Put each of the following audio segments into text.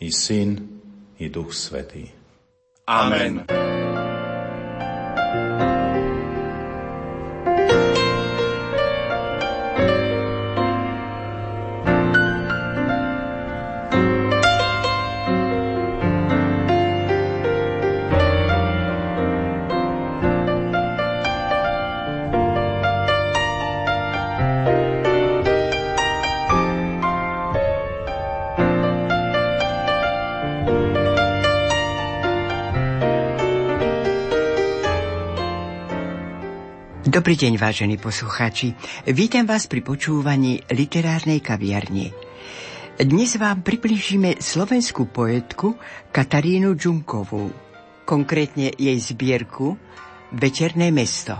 i Syn, i Duch Svetý. Amen. Dobrý deň, vážení poslucháči. Vítam vás pri počúvaní literárnej kaviarne. Dnes vám približíme slovenskú poetku Katarínu Džunkovú, konkrétne jej zbierku Večerné mesto.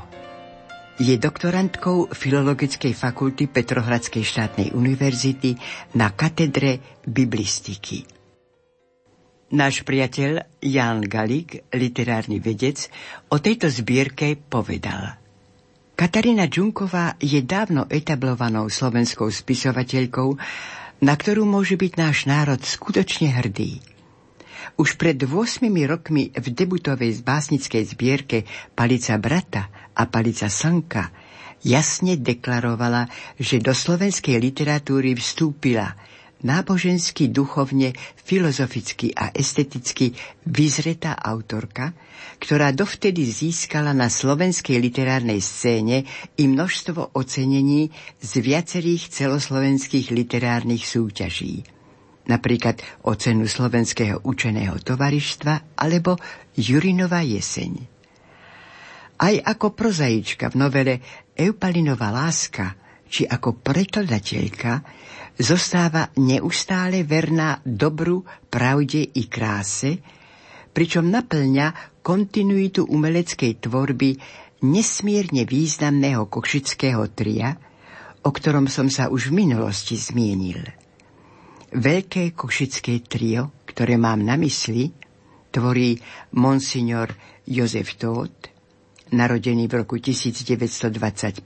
Je doktorantkou Filologickej fakulty Petrohradskej štátnej univerzity na katedre biblistiky. Náš priateľ Jan Galik, literárny vedec, o tejto zbierke povedal – Katarína Džunková je dávno etablovanou slovenskou spisovateľkou, na ktorú môže byť náš národ skutočne hrdý. Už pred 8 rokmi v debutovej básnickej zbierke Palica brata a Palica slnka jasne deklarovala, že do slovenskej literatúry vstúpila nábožensky, duchovne, filozoficky a esteticky vyzretá autorka, ktorá dovtedy získala na slovenskej literárnej scéne i množstvo ocenení z viacerých celoslovenských literárnych súťaží. Napríklad o cenu Slovenského učeného tovarištva alebo Jurinová jeseň. Aj ako prozaička v novele Eupalinová láska či ako prekladateľka zostáva neustále verná dobru, pravde i kráse, pričom naplňa kontinuitu umeleckej tvorby nesmierne významného košického tria, o ktorom som sa už v minulosti zmienil. Veľké košické trio, ktoré mám na mysli, tvorí monsignor Jozef Tóth, narodený v roku 1925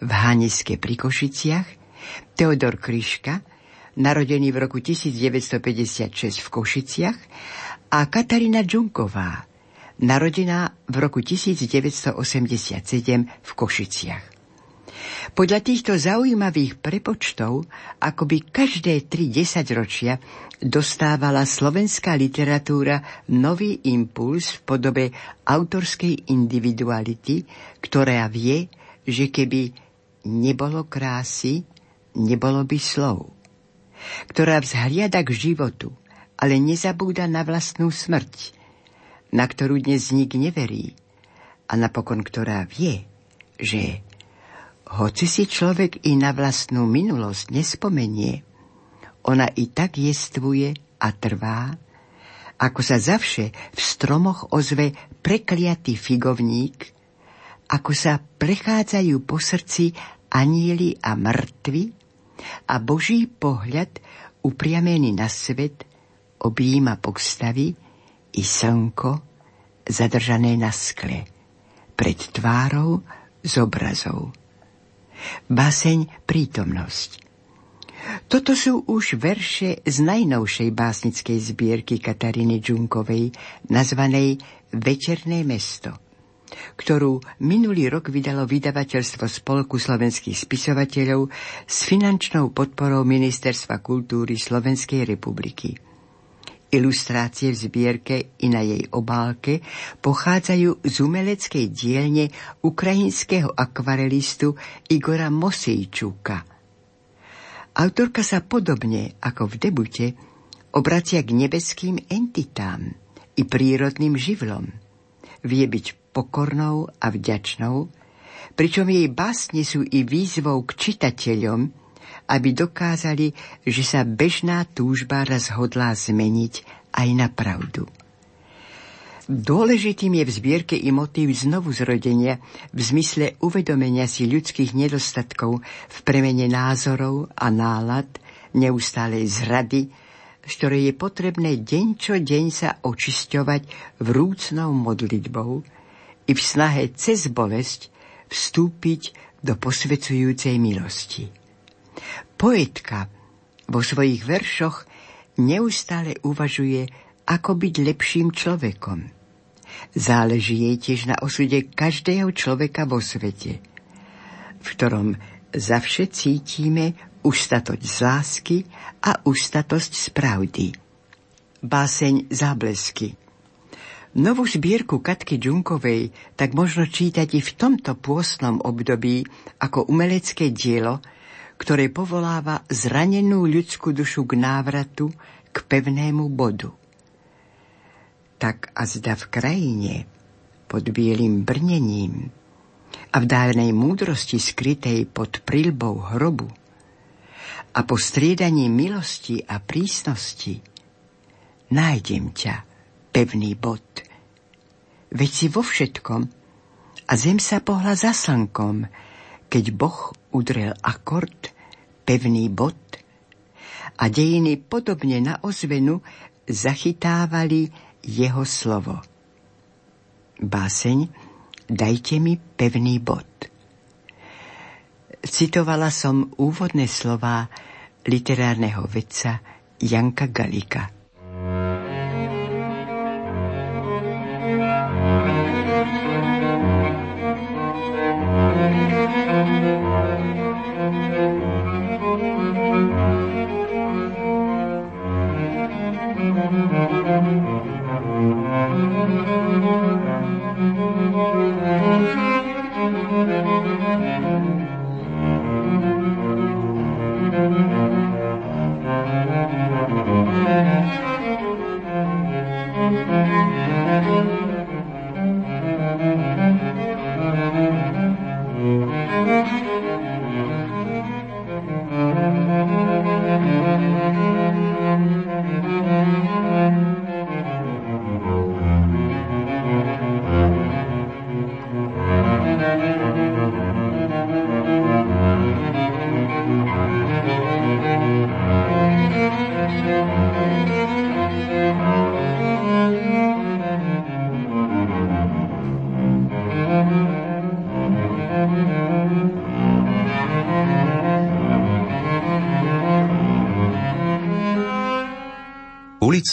v Haniske pri Košiciach, Teodor Kryška, narodený v roku 1956 v Košiciach, a Katarína Džunková, narodená v roku 1987 v Košiciach. Podľa týchto zaujímavých prepočtov, akoby každé tri desaťročia dostávala slovenská literatúra nový impuls v podobe autorskej individuality, ktorá vie, že keby nebolo krásy, nebolo by slov. Ktorá vzhliada k životu, ale nezabúda na vlastnú smrť, na ktorú dnes nik neverí a napokon ktorá vie, že hoci si človek i na vlastnú minulosť nespomenie, ona i tak jestvuje a trvá, ako sa zavše v stromoch ozve prekliatý figovník, ako sa prechádzajú po srdci anieli a mŕtvi a Boží pohľad upriamený na svet objíma postavy i slnko zadržané na skle pred tvárou z obrazov. Báseň Prítomnosť toto sú už verše z najnovšej básnickej zbierky Kataríny Džunkovej, nazvanej Večerné mesto, ktorú minulý rok vydalo vydavateľstvo Spolku slovenských spisovateľov s finančnou podporou Ministerstva kultúry Slovenskej republiky. Ilustrácie v zbierke i na jej obálke pochádzajú z umeleckej dielne ukrajinského akvarelistu Igora Mosejčúka. Autorka sa podobne ako v debute obracia k nebeským entitám i prírodným živlom. Vie byť pokornou a vďačnou, pričom jej básne sú i výzvou k čitateľom, aby dokázali, že sa bežná túžba raz hodlá zmeniť aj na pravdu. Dôležitým je v zbierke i motív znovu zrodenia v zmysle uvedomenia si ľudských nedostatkov v premene názorov a nálad, neustálej zrady, z ktorej je potrebné deň čo deň sa očisťovať vrúcnou modlitbou i v snahe cez bolesť vstúpiť do posvecujúcej milosti. Poetka vo svojich veršoch neustále uvažuje, ako byť lepším človekom. Záleží jej tiež na osude každého človeka vo svete, v ktorom zavše cítime ustatosť z lásky a ustatosť z pravdy. Báseň Záblesky Novú zbierku Katky Džunkovej tak možno čítať i v tomto pôstnom období ako umelecké dielo, ktoré povoláva zranenú ľudskú dušu k návratu k pevnému bodu. Tak a zda v krajine pod bielým brnením a v dávnej múdrosti skrytej pod prilbou hrobu a po striedaní milosti a prísnosti nájdem ťa, pevný bod veď si vo všetkom a zem sa pohla za slnkom, keď Boh udrel akord, pevný bod a dejiny podobne na ozvenu zachytávali jeho slovo. Báseň Dajte mi pevný bod. Citovala som úvodné slova literárneho vedca Janka Galika.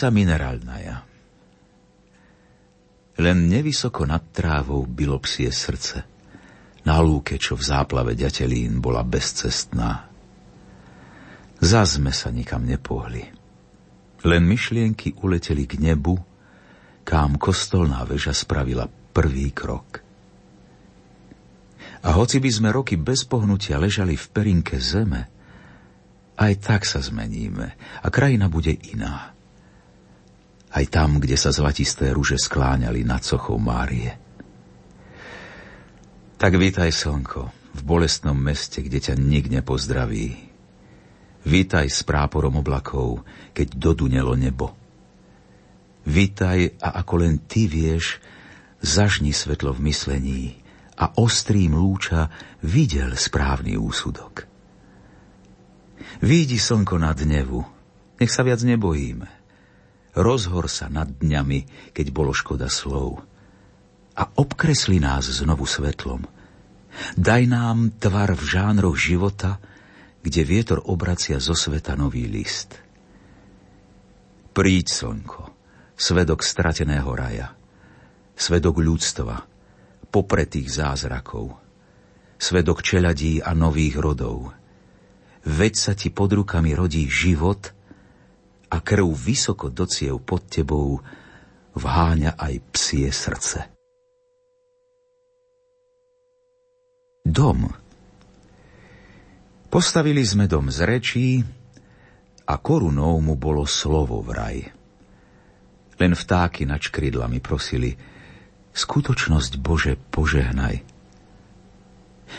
Ulica Minerálnaja Len nevysoko nad trávou bylo psie srdce. Na lúke, čo v záplave ďatelín bola bezcestná. Zas sme sa nikam nepohli. Len myšlienky uleteli k nebu, kám kostolná väža spravila prvý krok. A hoci by sme roky bez pohnutia ležali v perinke zeme, aj tak sa zmeníme a krajina bude iná aj tam, kde sa zlatisté rúže skláňali nad sochou Márie. Tak vítaj, slnko, v bolestnom meste, kde ťa nik nepozdraví. Vítaj s práporom oblakov, keď dodunelo nebo. Vítaj a ako len ty vieš, zažni svetlo v myslení a ostrým lúča videl správny úsudok. Vídi slnko na dnevu, nech sa viac nebojíme rozhor sa nad dňami, keď bolo škoda slov. A obkresli nás znovu svetlom. Daj nám tvar v žánroch života, kde vietor obracia zo sveta nový list. Príď, slnko, svedok strateného raja, svedok ľudstva, popretých zázrakov, svedok čeladí a nových rodov. Veď sa ti pod rukami rodí život – a krv vysoko do ciev pod tebou vháňa aj psie srdce. Dom. Postavili sme dom z rečí a korunou mu bolo slovo vraj. Len vtáky nad škrydlami prosili skutočnosť Bože požehnaj.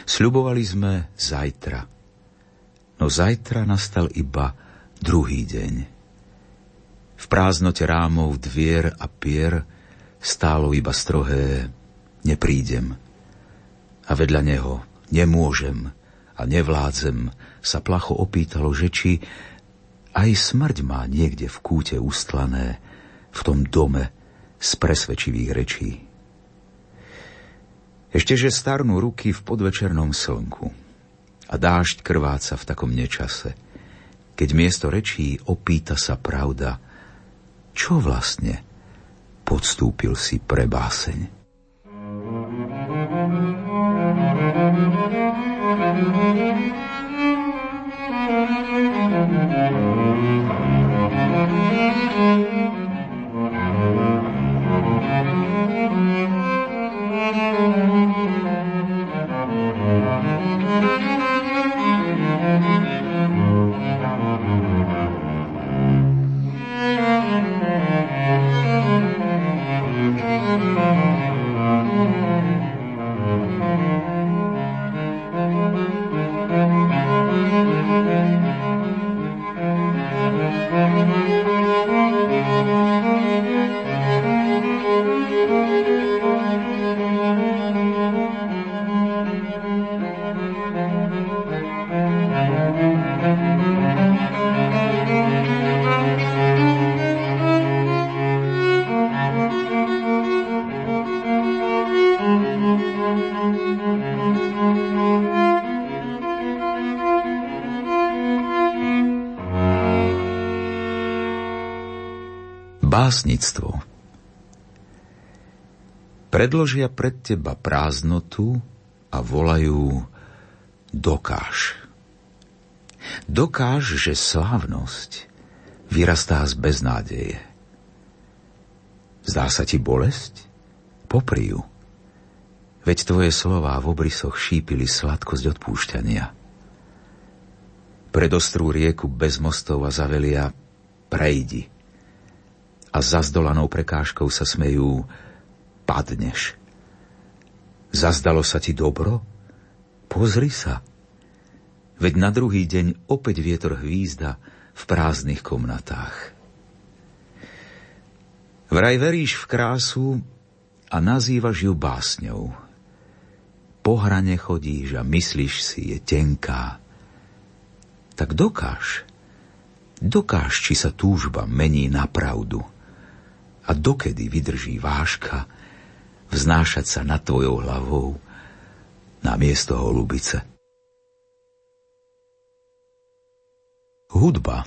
Sľubovali sme zajtra, no zajtra nastal iba druhý deň. Prázdnote rámov, dvier a pier stálo iba strohé neprídem. A vedľa neho nemôžem a nevládzem sa placho opýtalo, že či aj smrť má niekde v kúte ustlané v tom dome z presvedčivých rečí. Ešteže starnú ruky v podvečernom slnku a dážď krváca v takom nečase. keď miesto rečí opýta sa pravda, čo vlastne podstúpil si pre báseň. Básnictvo Predložia pred teba prázdnotu a volajú dokáž. Dokáž, že slávnosť vyrastá z beznádeje. Zdá sa ti bolesť? Popri ju. Veď tvoje slová v obrysoch šípili sladkosť odpúšťania. Predostrú rieku bez mostov a zavelia prejdi a za zdolanou prekážkou sa smejú padneš. Zazdalo sa ti dobro? Pozri sa. Veď na druhý deň opäť vietor hvízda v prázdnych komnatách. Vraj veríš v krásu a nazývaš ju básňou. Po hrane chodíš a myslíš si, je tenká. Tak dokáž, dokáž, či sa túžba mení na pravdu a dokedy vydrží váška vznášať sa nad tvojou hlavou na miesto holubice. Hudba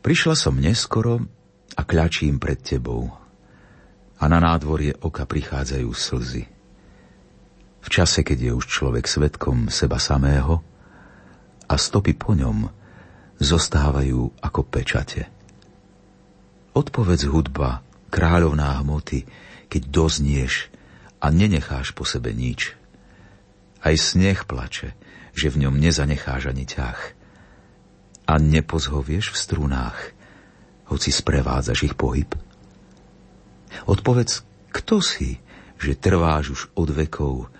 Prišla som neskoro a kľačím pred tebou a na nádvorie oka prichádzajú slzy. V čase, keď je už človek svetkom seba samého a stopy po ňom zostávajú ako pečate. Odpovedz hudba, kráľovná hmoty, keď doznieš a nenecháš po sebe nič. Aj sneh plače, že v ňom nezanecháš ani ťah. A nepozhovieš v strunách, hoci sprevádzaš ich pohyb. Odpovedz, kto si, že trváš už od vekov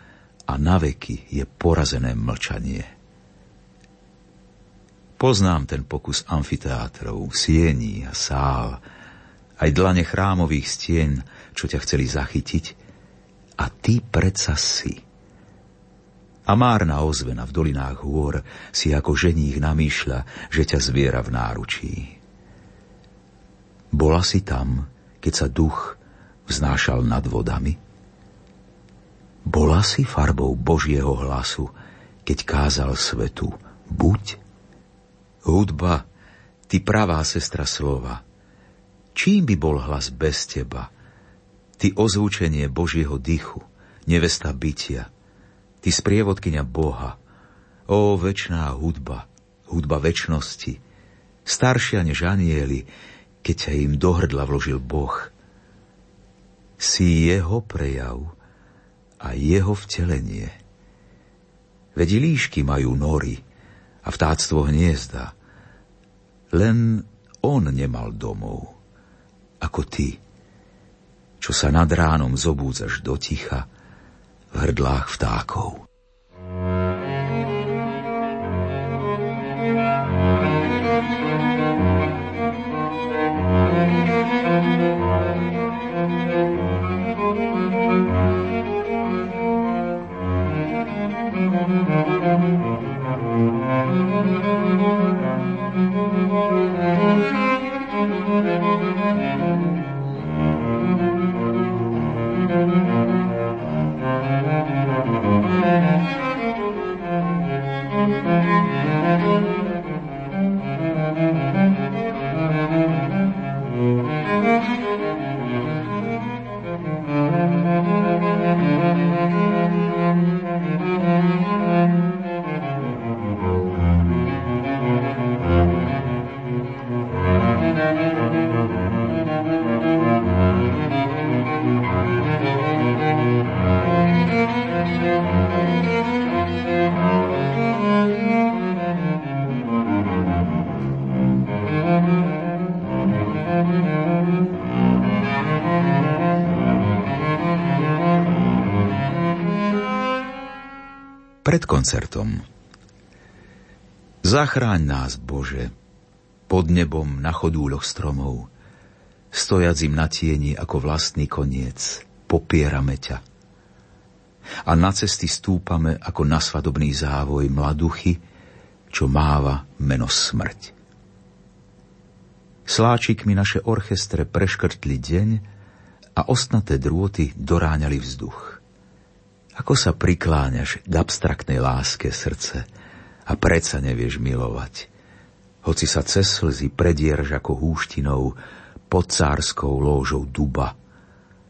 a na veky je porazené mlčanie. Poznám ten pokus amfiteátrov, siení a sál, aj dlane chrámových stien, čo ťa chceli zachytiť, a ty predsa si. A márna ozvena v dolinách hôr si ako ženích namýšľa, že ťa zviera v náručí. Bola si tam, keď sa duch vznášal nad vodami? Bola si farbou Božieho hlasu, keď kázal svetu buď? Hudba, ty pravá sestra slova – Čím by bol hlas bez teba? Ty ozvučenie Božieho dychu, nevesta bytia, ty sprievodkynia Boha, ó večná hudba, hudba večnosti, staršia než anieli, keď ťa im do hrdla vložil Boh. Si jeho prejav a jeho vtelenie. Veď líšky majú nory a vtáctvo hniezda. Len on nemal domov ako ty, čo sa nad ránom zobúdzaš do ticha v hrdlách vtákov. Pred koncertom Zachráň nás, Bože, pod nebom na chodúľoch stromov, stojacim na tieni ako vlastný koniec, popierame ťa. A na cesty stúpame ako na svadobný závoj mladuchy, čo máva meno smrť. Sláčikmi naše orchestre preškrtli deň a ostnaté drôty doráňali vzduch. Ako sa prikláňaš k abstraktnej láske srdce a predsa nevieš milovať. Hoci sa cez slzy predierž ako húštinou pod cárskou lóžou duba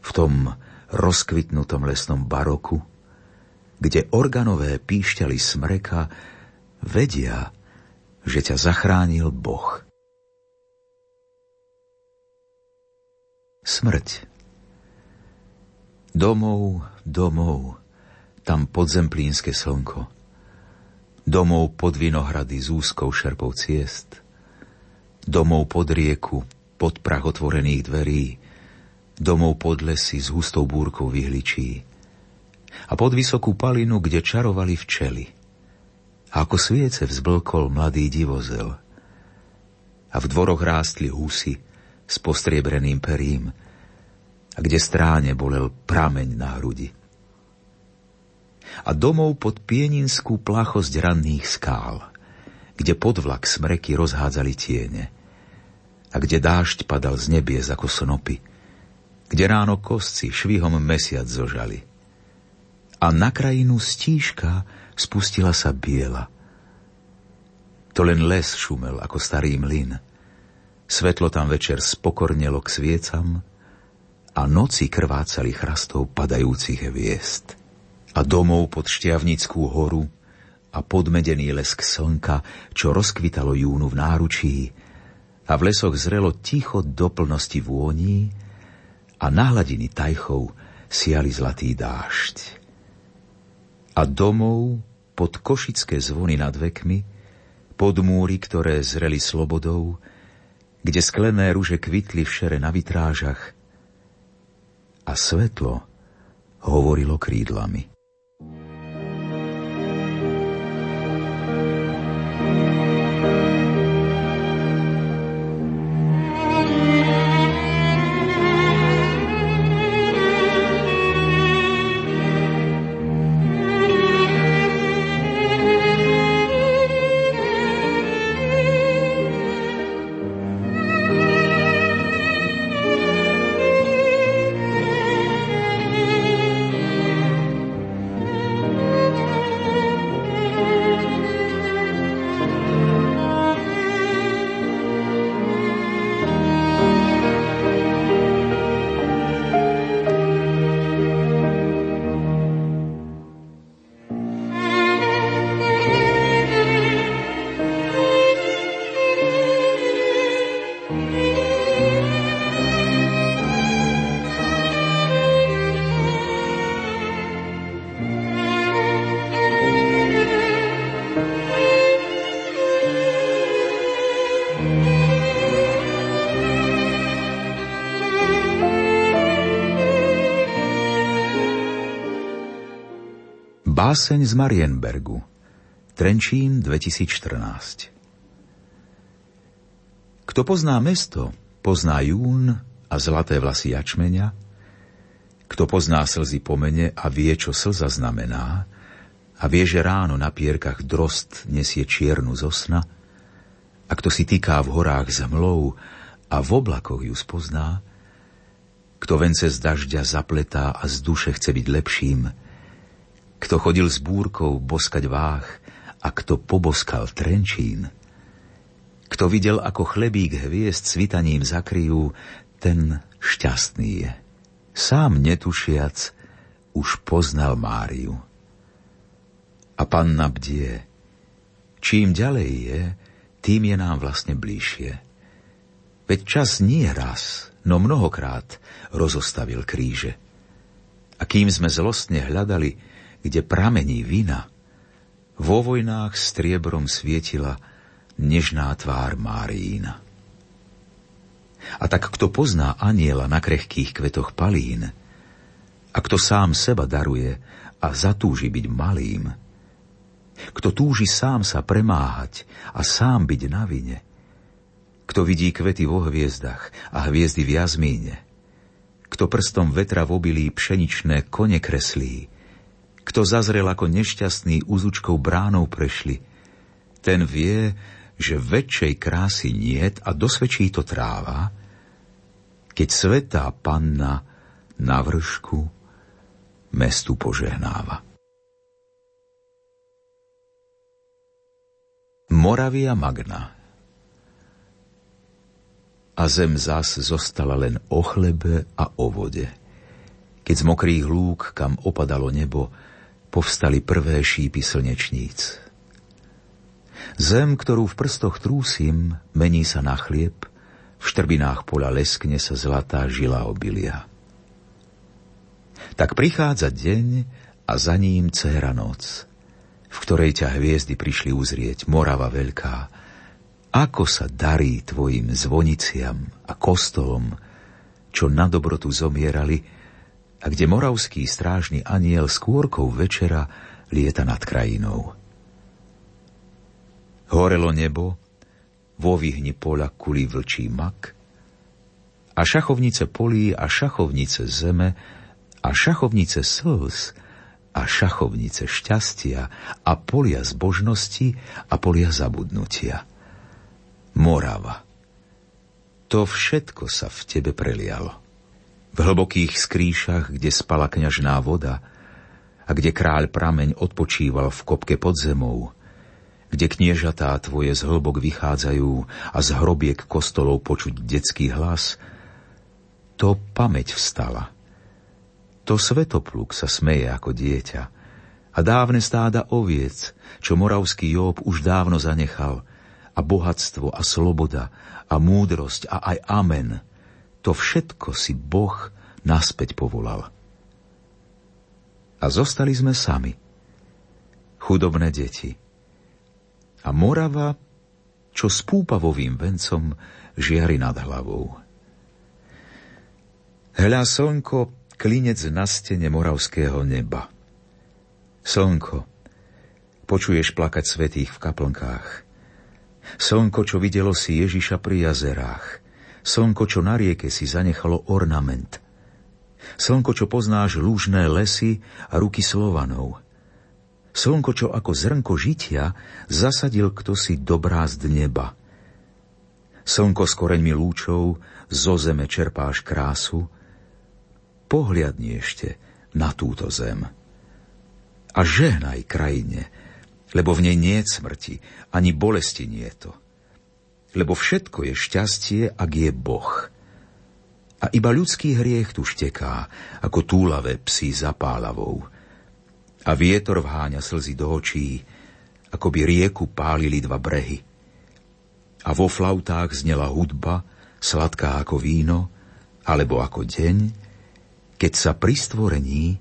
v tom rozkvitnutom lesnom baroku, kde organové píšťaly smreka vedia, že ťa zachránil Boh. Smrť. Domov, domov, tam podzemplínske slnko. Domov pod vinohrady z úzkou šerpou ciest. Domov pod rieku, pod prach otvorených dverí. Domov pod lesy s hustou búrkou vyhličí. A pod vysokú palinu, kde čarovali včely. A ako sviece vzblkol mladý divozel. A v dvoroch rástli husy s postriebreným perím, a kde stráne bolel prameň na hrudi a domov pod pieninskú plachosť ranných skál, kde podvlak smreky rozhádzali tiene a kde dážď padal z nebies ako snopy, kde ráno kosci švihom mesiac zožali. A na krajinu stíška spustila sa biela. To len les šumel ako starý mlyn. Svetlo tam večer spokornelo k sviecam a noci krvácali chrastov padajúcich hviezd a domov pod Šťavnickú horu a podmedený lesk slnka, čo rozkvitalo júnu v náručí a v lesoch zrelo ticho do plnosti vôní a na hladiny tajchov siali zlatý dážď. A domov pod košické zvony nad vekmi, pod múry, ktoré zreli slobodou, kde sklené ruže kvitli v šere na vitrážach a svetlo hovorilo krídlami. Báseň z Marienbergu Trenčín 2014 Kto pozná mesto, pozná jún a zlaté vlasy jačmeňa, kto pozná slzy pomene a vie, čo slza znamená, a vie, že ráno na pierkach drost nesie čiernu z osna, a kto si týká v horách zmlou a v oblakoch ju spozná, kto vence z dažďa zapletá a z duše chce byť lepším, kto chodil s búrkou boskať váh a kto poboskal Trenčín, kto videl, ako chlebík hviezd svitaním zakryjú, ten šťastný je. Sám netušiac, už poznal Máriu. A panna bdie. Čím ďalej je, tým je nám vlastne bližšie. Veď čas nie raz, no mnohokrát rozostavil kríže. A kým sme zlostne hľadali, kde pramení vina, vo vojnách striebrom svietila nežná tvár Máriína. A tak kto pozná aniela na krehkých kvetoch palín, a kto sám seba daruje a zatúži byť malým, kto túži sám sa premáhať a sám byť na vine, kto vidí kvety vo hviezdach a hviezdy v jazmíne, kto prstom vetra v obilí pšeničné kone kreslí, kto zazrel ako nešťastný úzučkou bránou prešli, ten vie, že väčšej krásy niet a dosvedčí to tráva, keď svetá panna na vršku mestu požehnáva. Moravia Magna a zem zas zostala len o chlebe a o vode. Keď z mokrých lúk, kam opadalo nebo, povstali prvé šípy slnečníc. Zem, ktorú v prstoch trúsim, mení sa na chlieb, v štrbinách pola leskne sa zlatá žila obilia. Tak prichádza deň a za ním céra noc, v ktorej ťa hviezdy prišli uzrieť, Morava veľká, ako sa darí tvojim zvoniciam a kostolom, čo na dobrotu zomierali, a kde moravský strážny aniel skôrkou večera lieta nad krajinou. Horelo nebo, vo vyhni pola kulí vlčí mak, a šachovnice polí a šachovnice zeme a šachovnice slz a šachovnice šťastia a polia zbožnosti a polia zabudnutia. Morava. To všetko sa v tebe prelialo. V hlbokých skrýšach, kde spala kňažná voda a kde kráľ prameň odpočíval v kopke pod zemou, kde kniežatá tvoje z hlbok vychádzajú a z hrobiek kostolov počuť detský hlas, to pamäť vstala. To svetopluk sa smeje ako dieťa a dávne stáda oviec, čo moravský Job už dávno zanechal – a bohatstvo a sloboda a múdrosť a aj amen, to všetko si Boh naspäť povolal. A zostali sme sami, chudobné deti. A Morava, čo s púpavovým vencom žiari nad hlavou. Hľa slnko, klinec na stene moravského neba. Slnko, počuješ plakať svetých v kaplnkách – Slnko, čo videlo si Ježiša pri jazerách. Slnko, čo na rieke si zanechalo ornament. Slnko, čo poznáš lúžné lesy a ruky Slovanov. Slnko, čo ako zrnko žitia zasadil kto si do brázd neba. Slnko s koreňmi lúčov zo zeme čerpáš krásu. Pohliadni ešte na túto zem. A žehnaj krajine, lebo v nej nie je smrti, ani bolesti nie je to. Lebo všetko je šťastie, ak je Boh. A iba ľudský hriech tu šteká, ako túlavé psy za pálavou. A vietor vháňa slzy do očí, ako by rieku pálili dva brehy. A vo flautách znela hudba, sladká ako víno, alebo ako deň, keď sa pri stvorení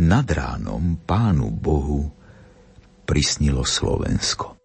nad ránom Pánu Bohu prisnilo Slovensko.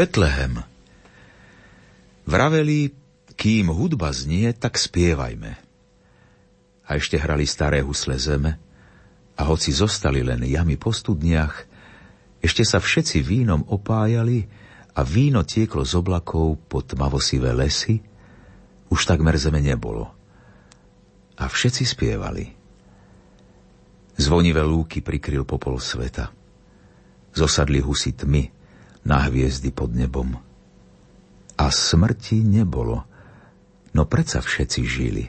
Betlehem. Vraveli, kým hudba znie, tak spievajme. A ešte hrali staré husle zeme, a hoci zostali len jamy po studniach, ešte sa všetci vínom opájali a víno tieklo z oblakov pod tmavosivé lesy, už takmer zeme nebolo. A všetci spievali. Zvonivé lúky prikryl popol sveta. Zosadli husy tmy na hviezdy pod nebom. A smrti nebolo, no predsa všetci žili.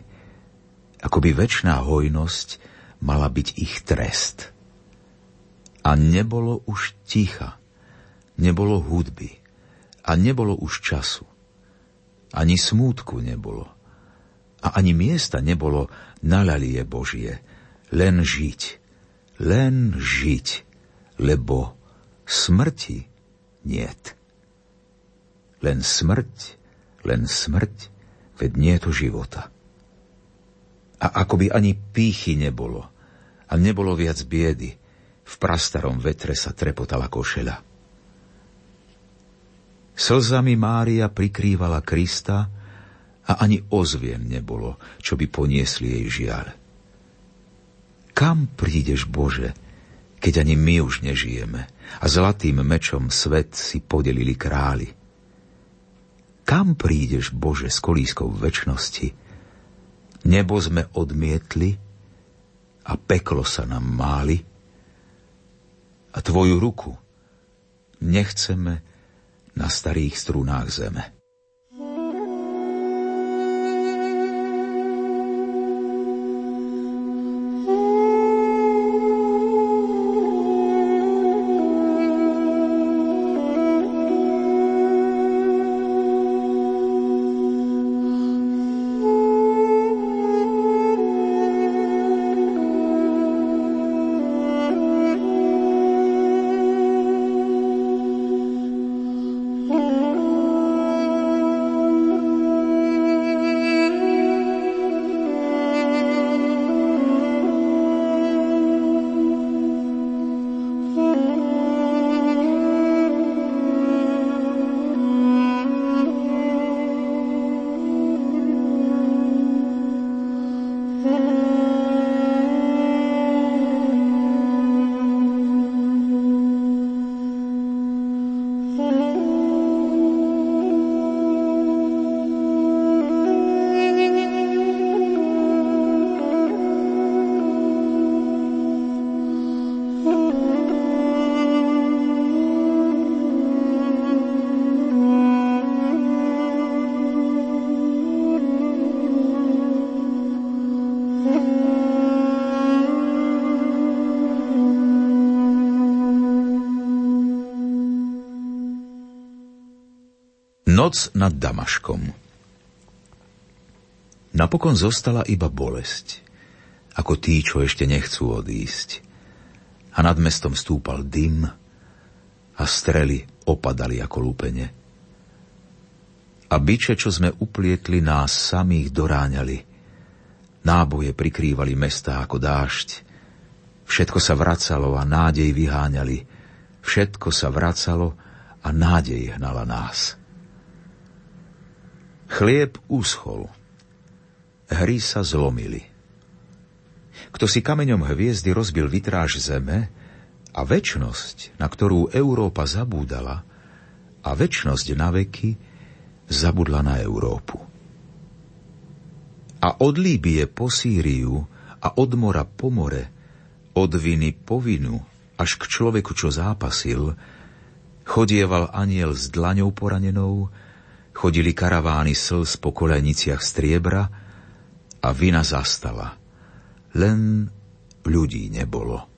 Akoby väčšiná hojnosť mala byť ich trest. A nebolo už ticha, nebolo hudby a nebolo už času. Ani smútku nebolo. A ani miesta nebolo na lalie Božie. Len žiť, len žiť, lebo smrti niet. Len smrť, len smrť, veď nie je to života. A akoby ani pýchy nebolo a nebolo viac biedy, v prastarom vetre sa trepotala košeľa. Slzami Mária prikrývala Krista a ani ozvien nebolo, čo by poniesli jej žiaľ. Kam prídeš, Bože, keď ani my už nežijeme a zlatým mečom svet si podelili králi? Kam prídeš, Bože, s kolískou väčšnosti? Nebo sme odmietli a peklo sa nám máli? a tvoju ruku nechceme na starých strunách zeme. Noc nad Damaškom Napokon zostala iba bolesť, ako tí, čo ešte nechcú odísť. A nad mestom stúpal dym a strely opadali ako lúpene. A byče, čo sme uplietli, nás samých doráňali. Náboje prikrývali mesta ako dážď. Všetko sa vracalo a nádej vyháňali. Všetko sa vracalo a nádej hnala nás. Chlieb uschol. Hry sa zlomili. Kto si kameňom hviezdy rozbil vitráž zeme a väčnosť, na ktorú Európa zabúdala, a väčnosť na veky zabudla na Európu. A od Líbie po Sýriu a od mora po more, od viny po vinu, až k človeku, čo zápasil, chodieval aniel s dlaňou poranenou, Chodili karavány slz po koleniciach striebra a vina zastala. Len ľudí nebolo.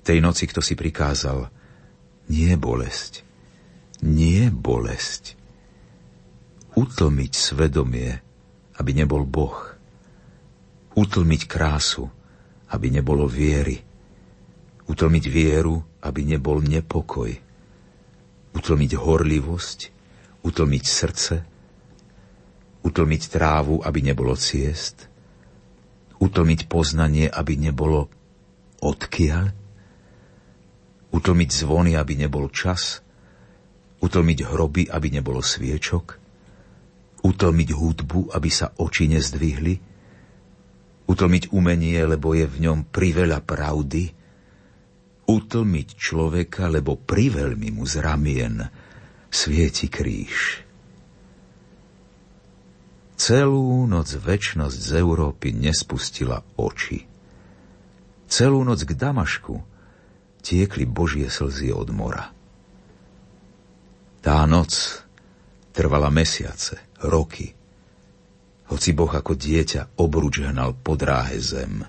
Tej noci kto si prikázal, nie bolesť, nie bolesť. Utlmiť svedomie, aby nebol Boh. Utlmiť krásu, aby nebolo viery. Utlmiť vieru, aby nebol nepokoj utlmiť horlivosť, utlmiť srdce, utlmiť trávu, aby nebolo ciest, utlmiť poznanie, aby nebolo odkiaľ, utlmiť zvony, aby nebol čas Utlmiť hroby, aby nebolo sviečok? Utlmiť hudbu, aby sa oči nezdvihli? Utlmiť umenie, lebo je v ňom priveľa pravdy? Utlmiť človeka, lebo priveľmi mu z ramien svieti kríž. Celú noc väčnosť z Európy nespustila oči. Celú noc k Damašku tiekli Božie slzy od mora. Tá noc trvala mesiace, roky, hoci Boh ako dieťa obruč hnal po dráhe zem.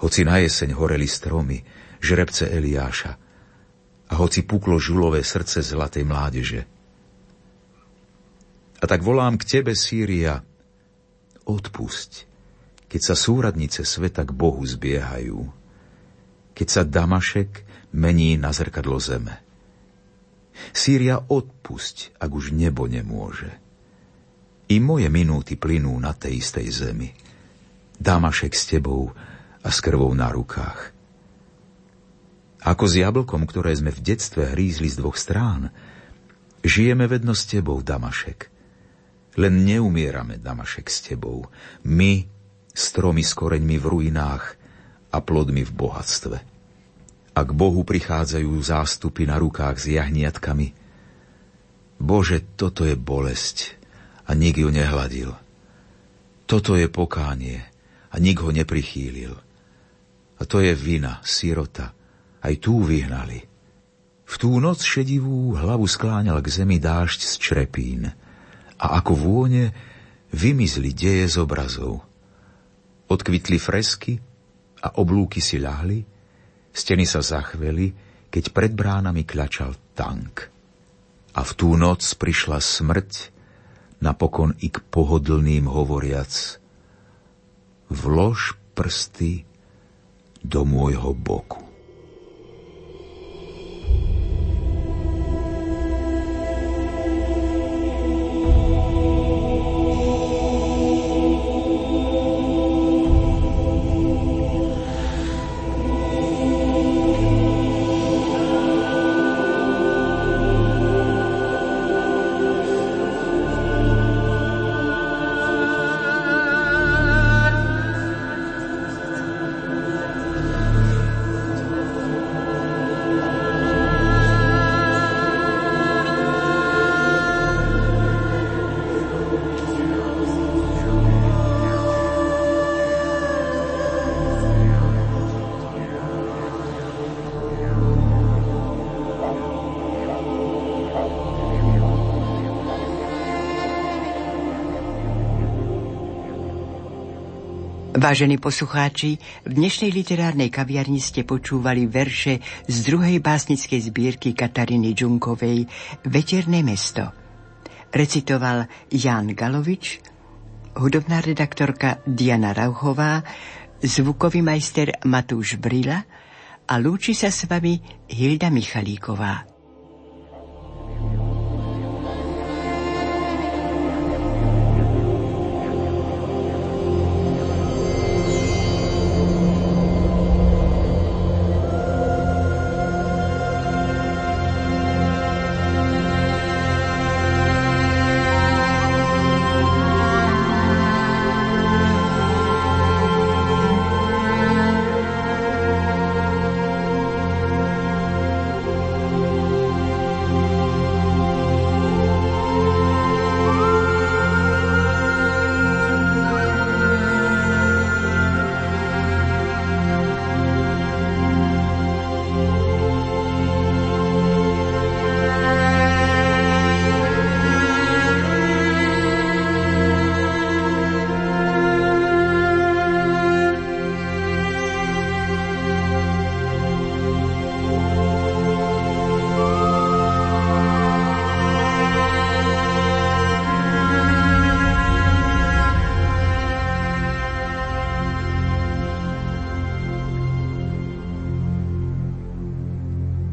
Hoci na jeseň horeli stromy, žrebce Eliáša a hoci puklo žulové srdce zlatej mládeže – a tak volám k tebe, Sýria, odpusť, keď sa súradnice sveta k Bohu zbiehajú, keď sa Damašek mení na zrkadlo zeme. Sýria, odpusť, ak už nebo nemôže. I moje minúty plynú na tej istej zemi. Damašek s tebou a s krvou na rukách. Ako s jablkom, ktoré sme v detstve hrízli z dvoch strán, žijeme vedno s tebou, Damašek. Len neumierame, Damašek, s tebou. My, stromy s koreňmi v ruinách a plodmi v bohatstve. A k Bohu prichádzajú zástupy na rukách s jahniatkami. Bože, toto je bolesť a nik ju nehladil. Toto je pokánie a nik ho neprichýlil. A to je vina, sirota, aj tú vyhnali. V tú noc šedivú hlavu skláňal k zemi dážď z črepín – a ako vône vymizli deje z obrazov. Odkvitli fresky a oblúky si ľahli, steny sa zachveli, keď pred bránami kľačal tank. A v tú noc prišla smrť, napokon i k pohodlným hovoriac Vlož prsty do môjho boku. Vážení poslucháči, v dnešnej literárnej kaviarni ste počúvali verše z druhej básnickej zbierky Kataríny Džunkovej Veterné mesto. Recitoval Jan Galovič, hudobná redaktorka Diana Rauchová, zvukový majster Matúš Brila a lúči sa s vami Hilda Michalíková.